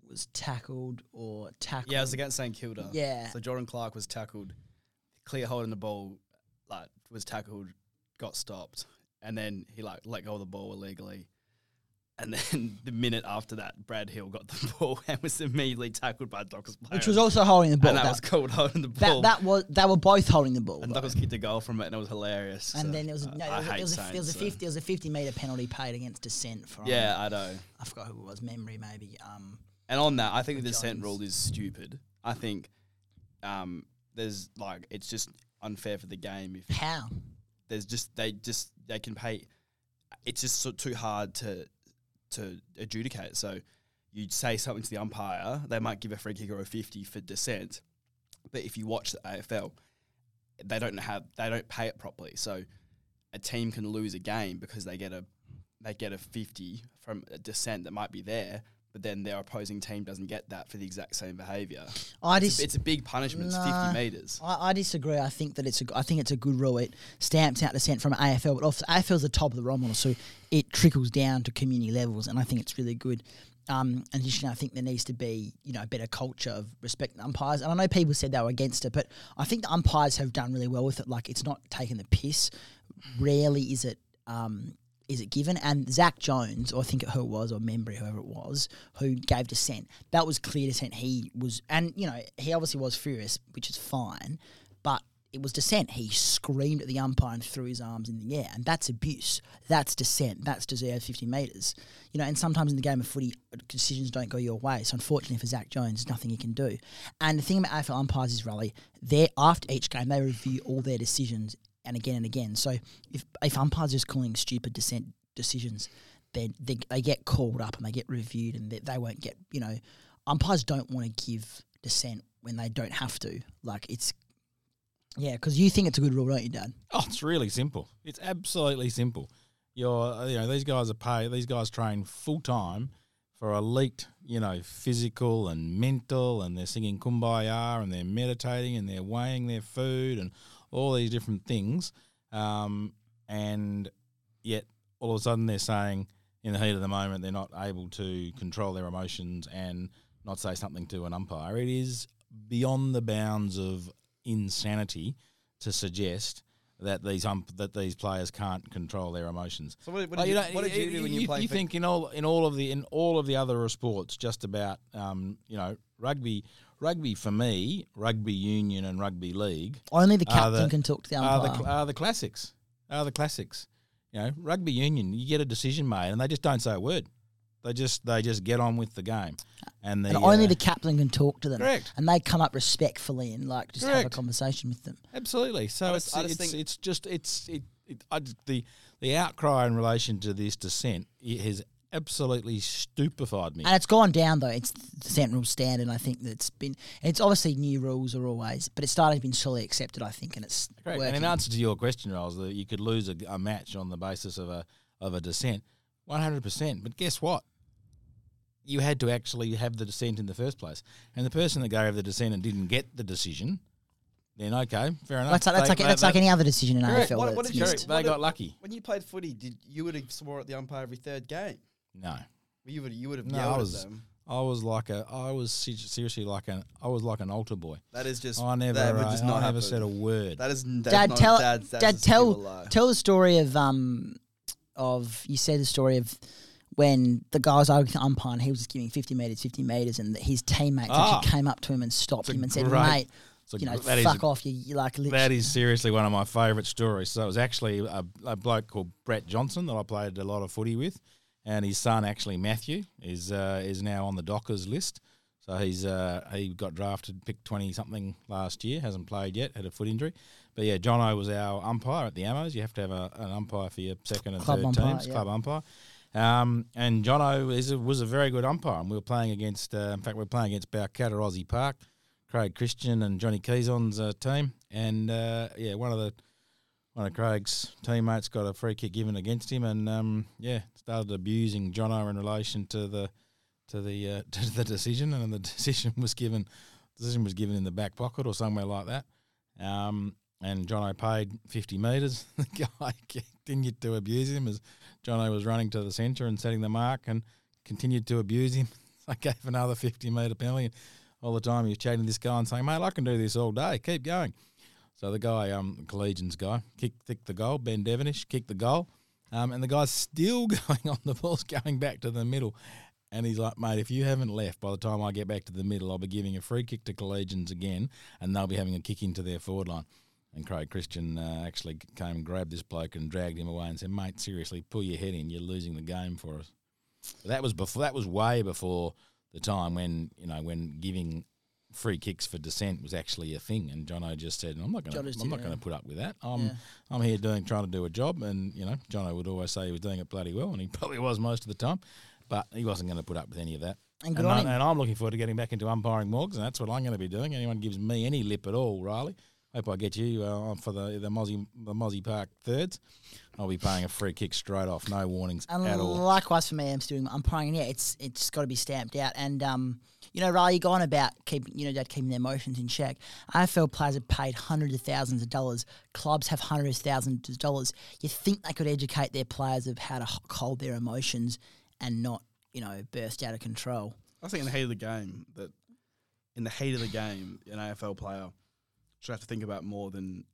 Speaker 2: was tackled or tackled?
Speaker 4: yeah, it was against St Kilda.
Speaker 2: Yeah.
Speaker 4: So Jordan Clark was tackled, clear holding the ball, like was tackled, got stopped, and then he like let go of the ball illegally. And then the minute after that, Brad Hill got the ball and was immediately tackled by Dockers player.
Speaker 2: which was also holding the ball.
Speaker 4: and that,
Speaker 2: That,
Speaker 4: was called holding the ball.
Speaker 2: that, that was they were both holding the ball.
Speaker 4: and. Dockers kicked a goal from it, and it was hilarious.
Speaker 2: and
Speaker 4: So,
Speaker 2: then there was no, there was, there was, a, there was a
Speaker 4: so.
Speaker 2: fifty there was a fifty meter penalty paid against dissent from
Speaker 4: Yeah, I know.
Speaker 2: I forgot who it was memory maybe um
Speaker 4: And on that, I think the dissent rule is stupid. I think um, there's like it's just unfair for the game if
Speaker 2: how
Speaker 4: there's just they just they can pay. It's just so too hard to to adjudicate. So you say something to the umpire, they might give a free kick or a fifty for dissent, but if you watch the AFL, they don't have they don't pay it properly. So a team can lose a game because they get a they get a fifty from a dissent that might be there. But then their opposing team doesn't get that for the exact same behaviour.
Speaker 2: I
Speaker 4: It's, a, it's a big punishment. It's fifty meters.
Speaker 2: I, I disagree. I think that it's a I think it's a good rule. It stamps out dissent from AFL, but also AFL is the top of the role model, so it trickles down to community levels, and I think it's really good. Um, and additionally, I think there needs to be you know a better culture of respect respecting umpires. And I know people said they were against it, but I think the umpires have done really well with it. Like it's not taking the piss. Rarely is it. Um, is it given? And Zak Jones, or I think who it was, or Membrey, whoever it was, who gave dissent, that was clear dissent. He was, and you know, he obviously was furious, which is fine, but it was dissent. He screamed at the umpire and threw his arms in the air, and that's abuse. That's dissent. That's deserved 50 metres. You know, and sometimes in the game of footy, decisions don't go your way. So unfortunately for Zak Jones, there's nothing he can do. And the thing about AFL umpires is, Riley, they after each game, they review all their decisions and again and again. So if if umpires are just calling stupid dissent decisions, then they, they get called up and they get reviewed, and they, they won't get you know, umpires don't want to give dissent when they don't have to. Like it's yeah, because you think it's a good rule, don't you, Dad?
Speaker 3: Oh, it's really simple. It's absolutely simple. You're, you know, these guys are paid. These guys train full time for elite, you know, physical and mental, and they're singing kumbaya and they're meditating and they're weighing their food and all these different things. Um, and yet all of a sudden they're saying in the heat of the moment they're not able to control their emotions and not say something to an umpire. It is beyond the bounds of insanity to suggest that these ump- that these players can't control their emotions.
Speaker 4: So what, what,
Speaker 3: Like,
Speaker 4: did, you,
Speaker 3: know,
Speaker 4: what did you do when you, played?
Speaker 3: You
Speaker 4: for-
Speaker 3: think in all in all of the in all of the other sports, just about um, you know rugby. Rugby for me, rugby union and rugby league
Speaker 2: Only the
Speaker 3: Are
Speaker 2: captain
Speaker 3: the-
Speaker 2: can talk to the
Speaker 3: are
Speaker 2: umpire.
Speaker 3: the are the classics. Are the classics. You know, rugby union, you get a decision made, and they just don't say a word. They just they just get on with the game, and the
Speaker 2: and only
Speaker 3: uh,
Speaker 2: the captain can talk to them.
Speaker 3: correct.
Speaker 2: And they come up respectfully and like just have a conversation with them.
Speaker 3: Absolutely. So
Speaker 4: I
Speaker 3: it's
Speaker 4: just- I just
Speaker 3: it's, it's just it's it, it I, just- the the outcry in relation to this dissent it has absolutely stupefied me.
Speaker 2: And it's gone down though. It's the Sentinel standard. I think that's been. It's obviously new rules are always, but it's starting to be slowly accepted. I think, and it's
Speaker 3: Correct.
Speaker 2: working.
Speaker 3: And in answer to your question, Rolls, that you could lose a, a match on the basis of a of a dissent, one hundred percent. But guess what? You had to actually have the dissent in the first place, and the person that gave the dissent and didn't get the decision, then okay, fair enough.
Speaker 2: that's like, that's
Speaker 3: They-
Speaker 2: like
Speaker 3: they-
Speaker 2: that's
Speaker 3: they-
Speaker 2: like any other decision in
Speaker 3: Correct.
Speaker 2: AFL.
Speaker 4: What- what did you-
Speaker 3: They
Speaker 4: What
Speaker 3: got
Speaker 4: did-
Speaker 3: lucky.
Speaker 4: when you played footy, did you would have swore at the umpire every third game?
Speaker 3: No,
Speaker 4: You would you would have
Speaker 3: No, I was-
Speaker 4: at them.
Speaker 3: I was like a, I was seriously like an, I was like an altar boy.
Speaker 4: That is just
Speaker 3: I never,
Speaker 4: that would
Speaker 3: uh,
Speaker 4: just
Speaker 3: I
Speaker 4: not
Speaker 3: never
Speaker 4: happen.
Speaker 3: said a word.
Speaker 4: That is that's
Speaker 2: Dad,
Speaker 4: not,
Speaker 2: tell
Speaker 4: Dad's, that's
Speaker 2: Dad, tell
Speaker 4: people lie.
Speaker 2: tell the story of um of you said the story of when the guy was arguing with the umpire and he was just giving fifty meters, fifty meters, and his teammates
Speaker 3: Ah.
Speaker 2: actually came up to him and stopped him and said,
Speaker 3: great-
Speaker 2: "Mate, you know,
Speaker 3: that is
Speaker 2: fuck off, you, you like literally."
Speaker 3: That is seriously one of my favourite stories. So it was actually a, a bloke called Brett Johnson that I played a lot of footy with, and his son actually Matthew is uh, is now on the Dockers list. So he's uh, he got drafted, picked twenty something last year, hasn't played yet, had a foot injury. But yeah, Jono was our umpire at the Ammos. You have to have a, an umpire for your second and
Speaker 2: Club
Speaker 3: third
Speaker 2: umpire,
Speaker 3: teams,
Speaker 2: yeah.
Speaker 3: club umpire. Um, and Jono is a, was a very good umpire, and we were playing against. Uh, in fact, we were playing against Balcatta Aussie Park. Craig Christian and Johnny Keyson's uh, team, and uh, yeah, one of the one of Craig's teammates got a free kick given against him, and um, yeah, started abusing Jono in relation to the to the uh, to the decision, and the decision was given decision was given in the back pocket or somewhere like that. Um, and Jono paid fifty metres. The guy continued to abuse him as Jono was running to the centre and setting the mark, and continued to abuse him. I gave another fifty metre penalty. And All the time he was chatting this guy and saying, "Mate, I can do this all day. Keep going." So the guy, um, Collegians guy, kicked, kicked the goal. Ben Devonish kicked the goal, um, and the guy's still going on. The ball's going back to the middle, and he's like, "Mate, if you haven't left by the time I get back to the middle, I'll be giving a free kick to Collegians again, and they'll be having a kick into their forward line." And Craig Christian uh, actually came and grabbed this bloke and dragged him away and said, "Mate, seriously, pull your head in. You're losing the game for us." But that was before. That was way before the time when you know when giving free kicks for dissent was actually a thing, and Jono just said, "I'm not going to. I'm not going to put up with that. I'm
Speaker 2: Yeah.
Speaker 3: I'm here doing trying to do a job." And you know, Jono would always say he was doing it bloody well, and he probably was most of the time, but he wasn't going to put up with any of that.
Speaker 2: And good
Speaker 3: and,
Speaker 2: on
Speaker 3: I, and I'm looking forward to getting back into umpiring morgs, and that's what I'm going to be doing. Anyone gives me any lip at all, Riley. Hope I get you uh, for the the Mozzie the Mozzie Park thirds. I'll be paying a free kick straight off, no warnings
Speaker 2: And
Speaker 3: at all.
Speaker 2: likewise for me, I'm still doing umpiring. Yeah, it's it's got to be stamped out. And um, you know, Riley, you go on about keeping you know dad keeping their emotions in check. AFL players have paid hundreds of thousands of dollars. Clubs have hundreds of thousands of dollars. You think they could educate their players of how to hold their emotions and not you know burst out of control.
Speaker 4: I think in the heat of the game that in the heat of the game, an AFL player should have to think about more than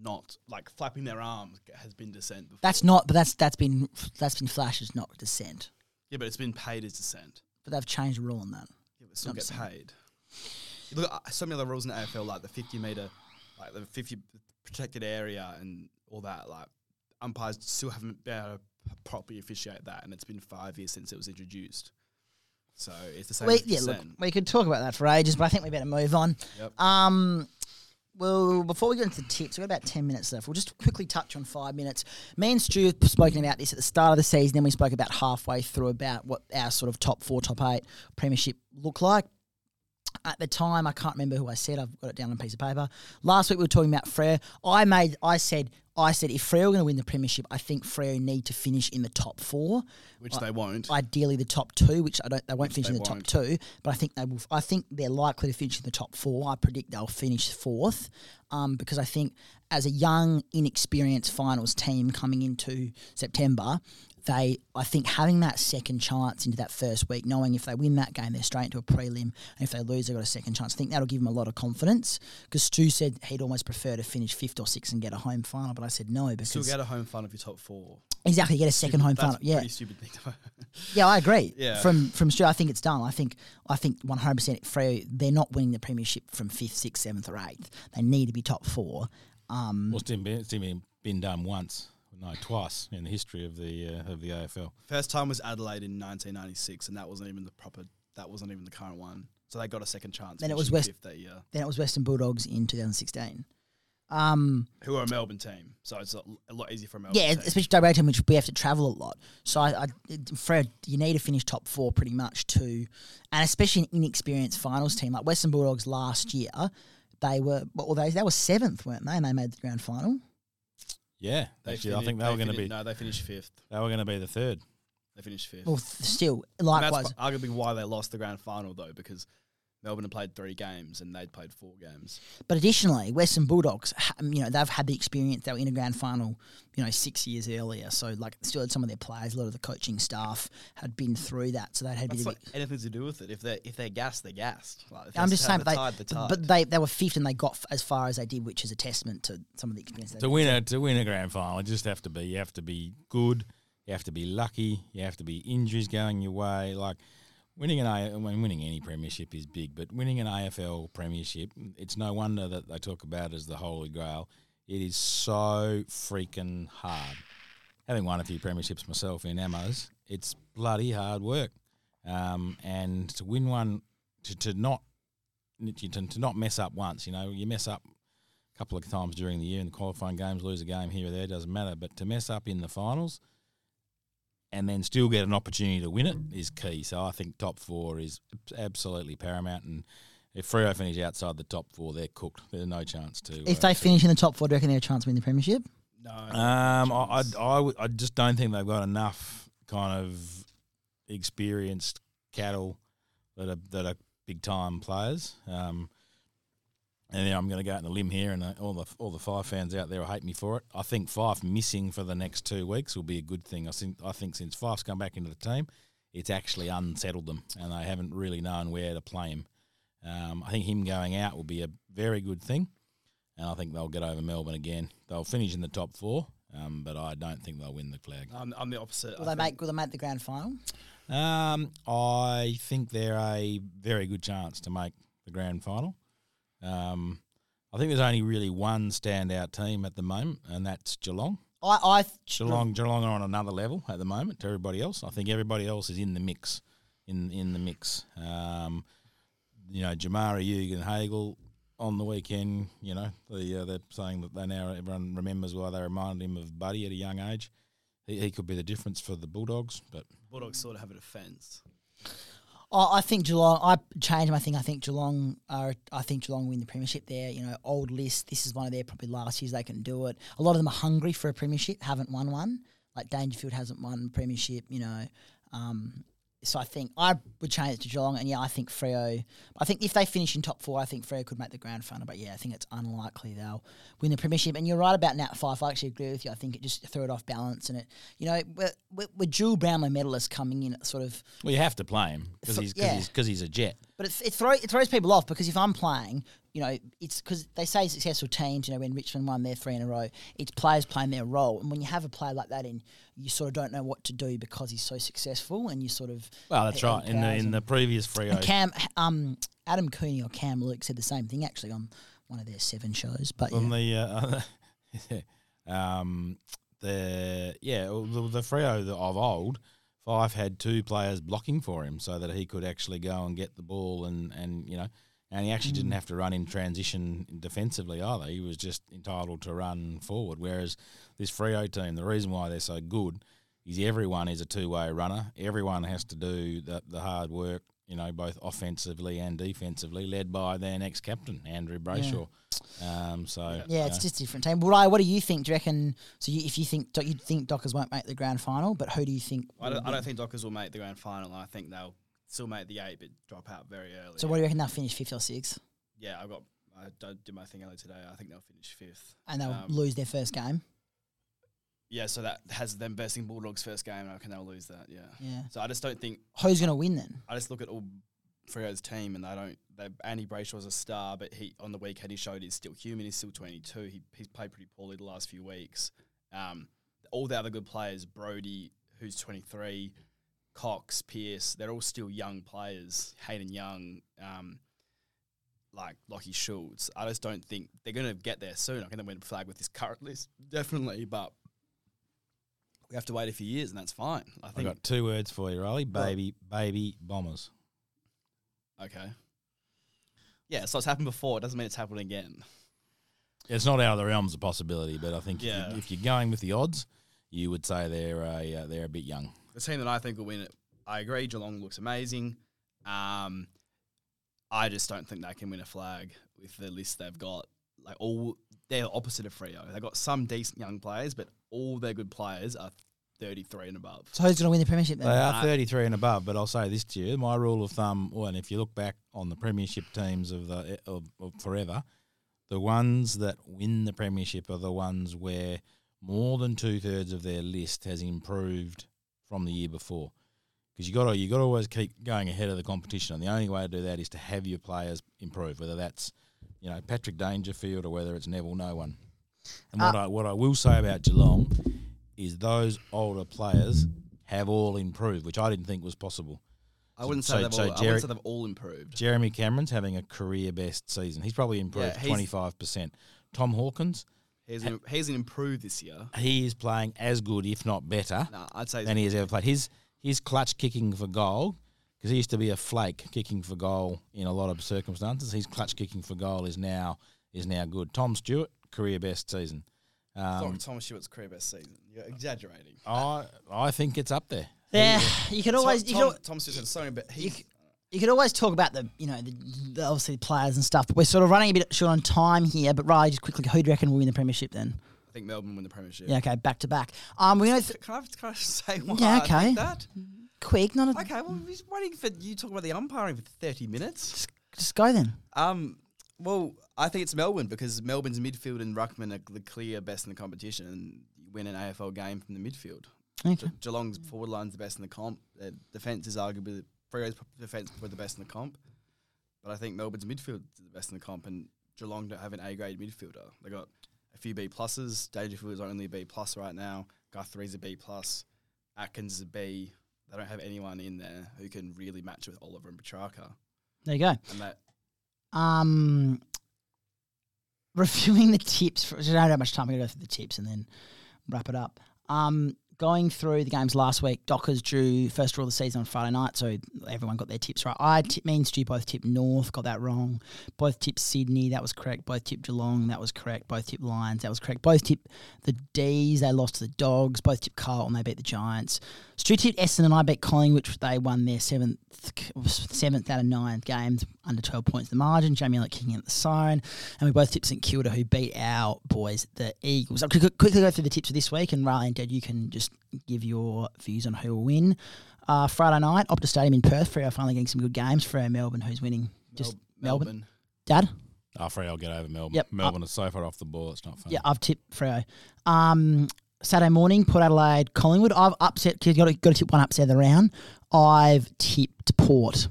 Speaker 4: not like flapping their arms has been dissent before.
Speaker 2: That's not, but that's that's been that's been flashed as not dissent.
Speaker 4: yeah, but it's been paid as dissent.
Speaker 2: But they've changed the rule on that.
Speaker 4: Still get paid. You look at uh, so many other rules in the AFL, like the 50 meter, like the 50 protected area and all that. Like umpires still haven't been able to properly officiate that, and it's been five years since it was introduced. So it's the same.
Speaker 2: We, yeah, look, we could talk about that for ages, but I think we better move on.
Speaker 4: Yep.
Speaker 2: Um, well, before we get into tips, we've got about 10 minutes left. We'll just quickly touch on five minutes. Me and Stu have spoken about this at the start of the season, then we spoke about halfway through about what our sort of top four, top eight premiership look like. At the time, I can't remember who I said. I've got it down on a piece of paper. Last week we were talking about Freo. I made, I said, I said if Freo are going to win the premiership, I think Freo need to finish in the top four.
Speaker 4: which they won't.
Speaker 2: Ideally, the top two, which I don't. They won't finish
Speaker 4: they
Speaker 2: in the
Speaker 4: won't.
Speaker 2: top two, but I think they will. I think they're likely to finish in the top four. I predict they'll finish fourth, um, because I think as a young, inexperienced finals team coming into September, they. I think having that second chance into that first week, knowing if they win that game, they're straight into a prelim, and if they lose, they've got a second chance. I think that'll give them a lot of confidence. Because Stu said he'd almost prefer to finish fifth or sixth and get a home final, but I said no because
Speaker 4: Still get a home final of your top four.
Speaker 2: exactly get a second home
Speaker 4: That's
Speaker 2: final. Yeah,
Speaker 4: pretty stupid thing to
Speaker 2: yeah, I agree.
Speaker 4: Yeah.
Speaker 2: From from Stu, I think it's done. I think I think one hundred percent Freo they're not winning the premiership from fifth, sixth, seventh, or eighth. They need to be top four. Um,
Speaker 3: Well, it's been, it's been, been done once, no, twice in the history of the uh, of the AFL.
Speaker 4: First time was Adelaide in 1996, and that wasn't even the proper. That wasn't even the current one. So they got a second chance.
Speaker 2: Then it was West-
Speaker 4: that year.
Speaker 2: then it was Western Bulldogs in two thousand sixteen. Um,
Speaker 4: Who are a Melbourne team, so it's a, a lot easier for a Melbourne.
Speaker 2: yeah,
Speaker 4: team.
Speaker 2: especially WA team, which we have to travel a lot. So I, I Fred, you need to finish top four pretty much to, and especially an inexperienced finals team like Western Bulldogs last year. They were well, they they were seventh, weren't they? And they made the grand final.
Speaker 3: Yeah,
Speaker 4: They
Speaker 3: actually, I think they were going to be
Speaker 4: No, they finished fifth.
Speaker 3: they were going to be the third.
Speaker 4: They finished fifth.
Speaker 2: Well, th- still,
Speaker 4: And
Speaker 2: likewise,
Speaker 4: that's arguably why they lost the grand final though, because Melbourne had played three games and they'd played four games.
Speaker 2: But additionally, Western Bulldogs, you know, they've had the experience. They were in a grand final, you know, six years earlier. So, like, still had some of their players, a lot of the coaching staff had been through that. So, they'd had a
Speaker 4: That's like anything to do with it. If they're if they're gassed, they're gassed. Like, if
Speaker 2: I'm just saying,
Speaker 4: tied,
Speaker 2: but they,
Speaker 4: they're tied,
Speaker 2: but, but they they were fifth and they got f- as far as they did, which is a testament to some of the experience.
Speaker 3: To win a to win a grand final, you just have to be you have to be good, you have to be lucky, you have to be injuries going your way. Like winning an A, when winning any premiership is big, but winning an AFL premiership, it's no wonder that they talk about it as the holy grail. It is so freaking hard. Having won a few premierships myself in Ammos, it's bloody hard work, um, and to win one, to, to not to, to not mess up once, you know, you mess up a couple of times during the year in the qualifying games, lose a game here or there, doesn't matter. But to mess up in the finals and then still get an opportunity to win it is key. So I think top four is absolutely paramount. And if Freo finish outside the top four, they're cooked. There's no chance to.
Speaker 2: If
Speaker 3: uh,
Speaker 2: they
Speaker 3: to-
Speaker 2: finish in the top four, do you reckon they have a chance to win the premiership?
Speaker 4: no,
Speaker 3: um, I, I. I, I just don't think they've got enough kind of experienced cattle that are that are big time players. Um, and then I'm going to go out on a limb here, and uh, all the all the Fyfe fans out there will hate me for it. I think Fyfe missing for the next two weeks will be a good thing. I think I think since Fyfe's come back into the team, it's actually unsettled them, and they haven't really known where to play him. Um, I think him going out will be a very good thing, and I think they'll get over Melbourne again. They'll finish in the top four, um, but I don't think they'll win the flag.
Speaker 4: I'm, I'm the opposite.
Speaker 2: Will
Speaker 4: I
Speaker 2: they
Speaker 4: think-
Speaker 2: make Will they make the grand final?
Speaker 3: Um, I think they're a very good chance to make the grand final. Um, I think there's only really one standout team at the moment, and that's Geelong.
Speaker 2: I I
Speaker 3: Geelong, Geelong are on another level at the moment to everybody else. I think everybody else is in the mix, in in the mix. Um, you know, Jamarra Ugle-Hagan on the weekend. You know, the, uh, they're saying that they now everyone remembers why they reminded him of Buddy at a young age. He, he could be the difference for the Bulldogs, but
Speaker 4: Bulldogs sort of have a defence.
Speaker 2: I I think Geelong. I changed my thing. I think Geelong are. I think Geelong win the premiership. There, you know, old list. This is one of their probably last years they can do it. A lot of them are hungry for a premiership. Haven't won one. Like Dangerfield hasn't won premiership. You know, um, so I think I would change it to Geelong. And yeah, I think Freo. I think if they finish in top four, I think Freo could make the grand final. But yeah, I think it's unlikely they'll win the premiership. And you're right about Nat Fyfe. I actually agree with you. I think it just threw it off balance. And it, you know, we're, dual Brownlow medalists coming in at sort of
Speaker 3: well, you have to play him because he's because
Speaker 2: yeah.
Speaker 3: he's, he's a jet.
Speaker 2: But it, it, throw, it throws people off because if I'm playing, you know, it's because they say successful teams, you know, when Richmond won their three in a row, it's players playing their role. And when you have a player like that in, you sort of don't know what to do because he's so successful and you sort of.
Speaker 3: Well, that's right. In the in the previous Freo,
Speaker 2: And Cam, um, Adam Cooney or Cam Luke said the same thing actually on one of their seven shows. But
Speaker 3: on
Speaker 2: yeah.
Speaker 3: the uh, um the yeah the, the that of old, Fyfe had two players blocking for him so that he could actually go and get the ball and and you know. And he actually
Speaker 2: Mm.
Speaker 3: didn't have to run in transition defensively either. He was just entitled to run forward. Whereas this Freo team, the reason why they're so good is everyone is a two way runner. Everyone has to do the, the hard work you know, both offensively and defensively, led by their next captain, Andrew Brayshaw. Um, so
Speaker 4: Yeah.
Speaker 2: Yeah, it's
Speaker 3: know,
Speaker 2: just a different team. Well, what do you think? Do you reckon? So, you, if you think you think Dockers won't make the grand final, but who do you think?
Speaker 4: I don't, I don't think Dockers will make the grand final. I think they'll still make the eight, but drop out very early.
Speaker 2: So, what do you reckon they'll finish fifth or sixth,
Speaker 4: yeah, I got. I don't did my thing earlier today. I think they'll finish fifth.
Speaker 2: and they'll
Speaker 4: Um,
Speaker 2: lose their first game?
Speaker 4: Yeah, so that has them versing Bulldogs first game. and I reckon they'll lose that. Yeah.
Speaker 2: Yeah.
Speaker 4: So I just don't think.
Speaker 2: Who's going to win then?
Speaker 4: I just look at all Freo's team, and they don't. They, Andy Brayshaw's a star, but he on the weekend he showed he's still human. He's still 22. He he's played pretty poorly the last few weeks. Um, all the other good players, Brody, who's 23, Cox, Pierce, they're all still young players. Hayden Young, um, like Lachie Schultz. I just don't think they're going to get there soon. Going to win a flag with this current list, definitely, but we have to wait a few years, and that's fine. I
Speaker 3: I
Speaker 4: think.
Speaker 3: got two words for you, Riley. Baby, baby bombers.
Speaker 4: Okay. Yeah, so it's happened before. It doesn't mean it's happening again.
Speaker 3: It's not out of the realms of possibility, but I think if, you, if you're going with the odds, you would say they're a, uh, they're a bit young.
Speaker 4: The team that I think will win it, I agree. Geelong looks amazing. Um, I just don't think they can win a flag with the list they've got. Like all, they're opposite of Freo. They've got some decent young players, but all their good players are 33 and above.
Speaker 2: So, who's going to win the premiership
Speaker 3: They are
Speaker 4: Uh,
Speaker 3: 33 and above, but I'll say this to you: my rule of thumb, well, and if you look back on the premiership teams of the of, of forever, the ones that win the premiership are the ones where more than two thirds of their list has improved from the year before. Because you got to you got to always keep going ahead of the competition, and the only way to do that is to have your players improve. Whether that's you know Patrick Dangerfield or whether it's Neville No One. And what uh, I what I will say about Geelong is those older players have all improved, which I didn't think was possible.
Speaker 4: I wouldn't
Speaker 3: So-
Speaker 4: say they've
Speaker 3: so
Speaker 4: all. I wouldn't say they've all improved.
Speaker 3: Jeremy Cameron's having a career best season. He's probably improved twenty five percent. Tom Hawkins,
Speaker 4: He's an, he's an improved this year.
Speaker 3: he is playing as good, if not better,
Speaker 4: Nah, I'd say
Speaker 3: than he has ever played. His his clutch kicking for goal, because he used to be a flake kicking for goal in a lot of circumstances. His clutch kicking for goal is now is now good. Tom Stewart, career best season.
Speaker 4: Sorry,
Speaker 3: Um,
Speaker 4: Thomas Stewart's career best season. You're exaggerating.
Speaker 3: I I think it's up there.
Speaker 2: Yeah, you can always you
Speaker 4: Tom,
Speaker 2: could,
Speaker 4: Tom Stewart's had so many, but
Speaker 2: you,
Speaker 4: he.
Speaker 2: c- you could always talk about the you know the, the obviously players and stuff, but we're sort of running a bit short on time here. But Riley, just quickly, who do you reckon will win the premiership then?
Speaker 4: I think Melbourne win the premiership.
Speaker 2: Yeah, okay, back to back. Um, we're gonna th-
Speaker 4: Can I, can I say why
Speaker 2: Yeah,
Speaker 4: I
Speaker 2: okay.
Speaker 4: think that?
Speaker 2: quick, not a,
Speaker 4: Okay, well, we're just waiting for you to talk about the umpiring for 30 minutes.
Speaker 2: just go then.
Speaker 4: Um, well, I think it's Melbourne because Melbourne's midfield and Ruckman are the clear best in the competition and you win an AFL game from the midfield.
Speaker 2: Okay.
Speaker 4: Ge- Geelong's forward line's the best in the comp. Their defence is arguably, Freo's defence were the best in the comp. But I think Melbourne's midfield is the best in the comp and Geelong don't have an A grade midfielder. They got a few B pluses. Dangerfield is only a B plus right now. Guthrie's a B plus. Atkins is a B. They don't have anyone in there who can really match with Oliver and Petracca.
Speaker 2: There you go.
Speaker 4: And that
Speaker 2: Um, reviewing the tips. For, I don't have much time. I'm gonna go through the tips and then wrap it up. Um, going through the games last week, Dockers drew first draw of the season on Friday night, so everyone got their tips right. I tip, me Stu both tipped North, got that wrong. Both tipped Sydney, that was correct. Both tipped Geelong, that was correct. Both tipped Lions, that was correct. Both tipped the D's, they lost to the Dogs. Both tipped Carlton, they beat the Giants. Stu tipped Essendon, and I beat Collingwood, which they won their seventh seventh out of nine games, under 12 points the margin. Jamie Elliott kicking at the sign. And we both tipped St Kilda, who beat our boys, the Eagles. I'll quickly, quickly go through the tips for this week, and Riley and Dad, you can just give your views on who will win. Uh, Friday night, Optus Stadium in Perth. Freo finally getting some good games. Freo Melbourne, who's winning? Just
Speaker 4: Mel-
Speaker 2: Melbourne. Dad?
Speaker 3: Oh, Free, I'll get over Melbourne.
Speaker 2: Yep.
Speaker 3: Melbourne is so far off the ball, it's not fun.
Speaker 2: Yeah, I've tipped Freo. Um, Saturday morning, Port Adelaide, Collingwood. I've upset. Got to, got to tip one upset of the round. I've tipped Port.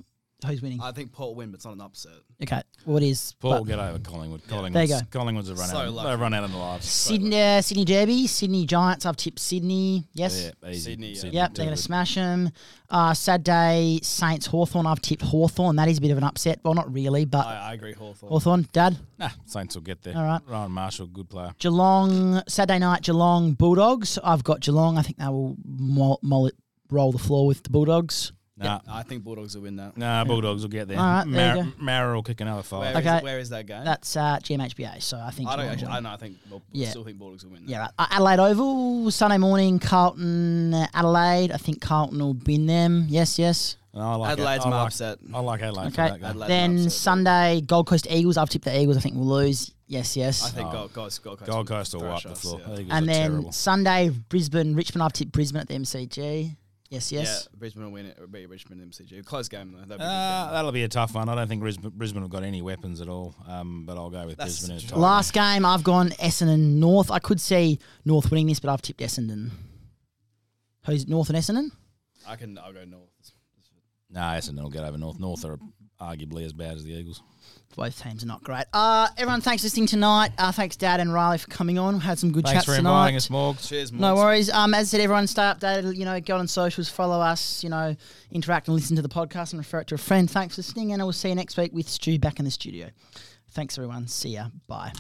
Speaker 2: Who's winning?
Speaker 4: I think Port will win, but it's not an upset.
Speaker 2: okay, what is
Speaker 3: Paul
Speaker 2: but
Speaker 3: will get over Collingwood.
Speaker 4: Yeah.
Speaker 3: Collingwood's,
Speaker 2: There you go.
Speaker 3: Collingwood's have run
Speaker 4: So
Speaker 3: out.
Speaker 4: lucky.
Speaker 3: They've run out of the lives.
Speaker 2: Sydney, uh, Sydney Derby, Sydney Giants. I've tipped Sydney. Yes.
Speaker 3: Yeah, easy.
Speaker 4: Sydney, yeah.
Speaker 2: Yep, they're going to smash them. Uh, Saturday, Saints Hawthorn. I've tipped Hawthorn. That is a bit of an upset. Well, not really, but
Speaker 4: I, I agree, Hawthorn.
Speaker 2: Hawthorn, Dad.
Speaker 3: Nah, Saints will get there.
Speaker 2: All right.
Speaker 3: Rowan Marshall, good player.
Speaker 2: Geelong, Saturday night, Geelong Bulldogs. I've got Geelong. I think they will moll, moll it, roll the floor with the Bulldogs.
Speaker 3: Nah,
Speaker 4: I think Bulldogs will win that.
Speaker 3: nah, Bulldogs will get there.
Speaker 2: All right, there you
Speaker 3: Mar- Mara will kick another five.
Speaker 4: Where is
Speaker 2: Okay.
Speaker 4: it- where is that game?
Speaker 2: That's uh, GMHBA, so I think.
Speaker 4: I don't
Speaker 2: Geelong
Speaker 4: actually. I
Speaker 2: win.
Speaker 4: know. I think. Well,
Speaker 2: Yeah.
Speaker 4: still think Bulldogs will win. That.
Speaker 2: Yeah, right. Uh, Adelaide Oval, Sunday morning, Carlton, uh, Adelaide. I think Carlton will win them. Yes, yes.
Speaker 3: No, I like
Speaker 4: Adelaide's
Speaker 3: I
Speaker 4: my
Speaker 3: like,
Speaker 4: upset.
Speaker 3: I like Adelaide.
Speaker 2: Okay.
Speaker 3: For that game.
Speaker 4: Adelaide.
Speaker 2: Then
Speaker 4: upset, but-
Speaker 2: Sunday, Gold Coast Eagles. I've tipped the Eagles. I think we'll lose. Yes, yes.
Speaker 4: I think
Speaker 3: Oh.
Speaker 4: Gold, Gold, Gold Coast.
Speaker 3: Gold
Speaker 4: will
Speaker 3: Coast will
Speaker 4: thrash
Speaker 3: wipe the
Speaker 4: us,
Speaker 3: floor.
Speaker 4: yeah.
Speaker 3: Eagles
Speaker 2: and
Speaker 3: are
Speaker 2: then
Speaker 3: terrible.
Speaker 2: Sunday, Brisbane, Richmond. I've tipped Brisbane at the MCG. Yes, yes.
Speaker 4: Yeah, Brisbane will win it. It'll be Richmond MCG. Close game though. That'll be a good
Speaker 3: Uh,
Speaker 4: game.
Speaker 3: that'll be a tough one. I don't think Brisbane, Brisbane have got any weapons at all, um, but I'll go with
Speaker 4: That's
Speaker 3: Brisbane. in a
Speaker 4: such
Speaker 2: Last game, I've gone Essendon North. I could see North winning this, but I've tipped Essendon. Who's North and Essendon?
Speaker 4: I can. I'll go North.
Speaker 3: No, Essendon will get over North. North are arguably as bad as the Eagles.
Speaker 2: Both teams are not great. Uh, everyone, thanks for listening tonight. Uh, thanks, Dad and Riley, for coming on. Had some good
Speaker 3: Thanks
Speaker 2: chats
Speaker 3: for
Speaker 2: tonight.
Speaker 3: inviting us, Morgs.
Speaker 4: Cheers.
Speaker 2: No worries. Um, as I said, everyone stay updated. You know, go on socials, follow us. You know, interact and listen to the podcast and refer it to a friend. Thanks for listening, and I will see you next week with Stu back in the studio. Thanks, everyone. See ya. Bye.